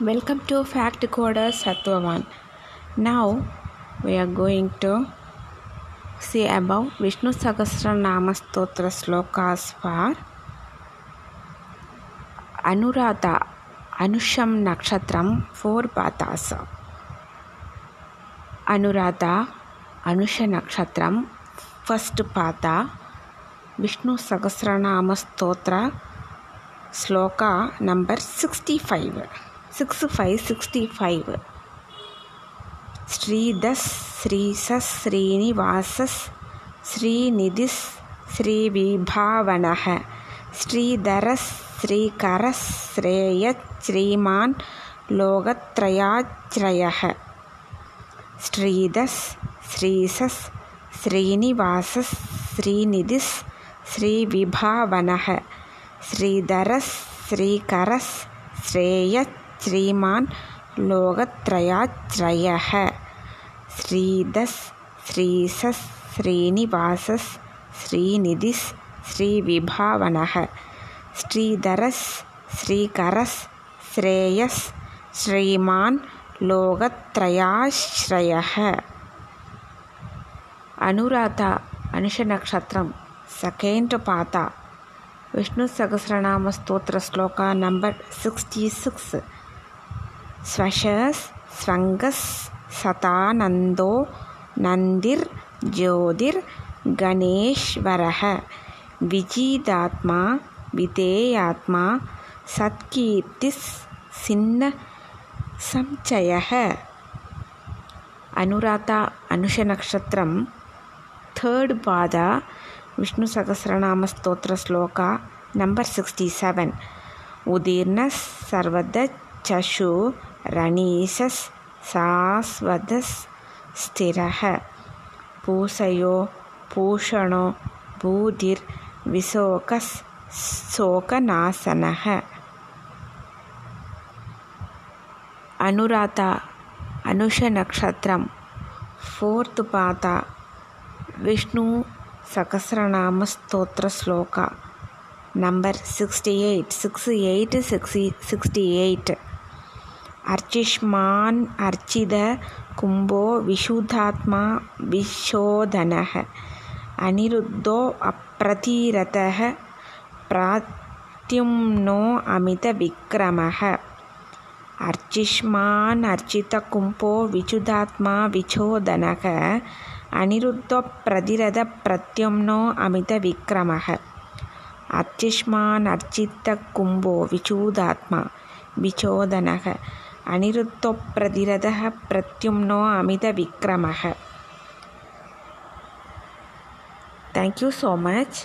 Welcome to Fact Coder Sattvavan. Now we are going to see about Vishnu Sahasranama Stotra slokas for Anuradha Anusham Nakshatram four pathas. Anuradha Anusha Nakshatram first patha Vishnu Sahasranama Stotra sloka number 65 six five sixty five श्रीदस् श्रीस श्रीनिवास श्रीनिधि श्री विभावन श्रीधर श्रीकर श्रेय श्रीमा लोकत्रयाश्रय श्रीदस् श्रीस श्रीनिवास श्रीनिधि श्री विभावन श्रीधर श्रीकर श्रेय श्रीमान् लोकत्रयाश्रयः। श्रीधस् श्रीसस् श्रीनिधि श्री विभावन श्रीधरस्, श्रीकरस्, श्रेयस्, श्रीमान लोकत्रयाश्रय। अनुराधा अनुष नक्षत्र సెకండ్ पाता विष्णु सहस्रनाम स्तोत्र श्लोक नंबर सिक्सटी सिक्स। ஸ்வஷஸ் ஸ்வங்கஸ் சதானந்தோ நந்திர் ஜோதிர் கணேஸ்வரः விஜீதாத்மா விதேயாத்மா சத்கீர்த்திஸ் சின்ன சம்சயः அனுராதா அனுஷ நக்ஷத்திரம் தேர்ட் பாதா விஷ்ணு சகசிரநாம ஸ்தோத்திர ஸ்லோகா நம்பர் சிக்ஸ்டி செவன் உதீர்ண சர்வத சஷு ரணீசஸ் சாஸ்வதஸ் ஸ்திரக பூசையோ பூஷணோ பூதிர் விசோகஸ் சோகநாசனக அனுராதா அனுஷ நக்ஷத்திரம் ஃபோர்த் பாதா விஷ்ணு சகசிரநாம ஸ்தோத்திர shloka. Number sixty eight six eight sixty sixty eight. அர்ச்சிஷ்மான் அர்ச்சித கும்போ விஷுதாத்மா விஷோதனக அனிருத்தோ அப்பிரதிரதः பிராத்யும்னோ அமித விக்ரமக அர்ச்சிஷ்மான் அர்ச்சித கும்போ விஜுதாத்மா விச்சோதனக அனிருத்தோ பிரதிரத பிரத்யும்னோ அமித விக்ரமக அர்ச்சிஷ்மான் அர்ச்சித்த கும்போ விச்சூதாத்மா விச்சோதனக அனிருத்த பிரத்யும்னோ அமித விக்ரமக தேங்க்யூ ஸோ மச்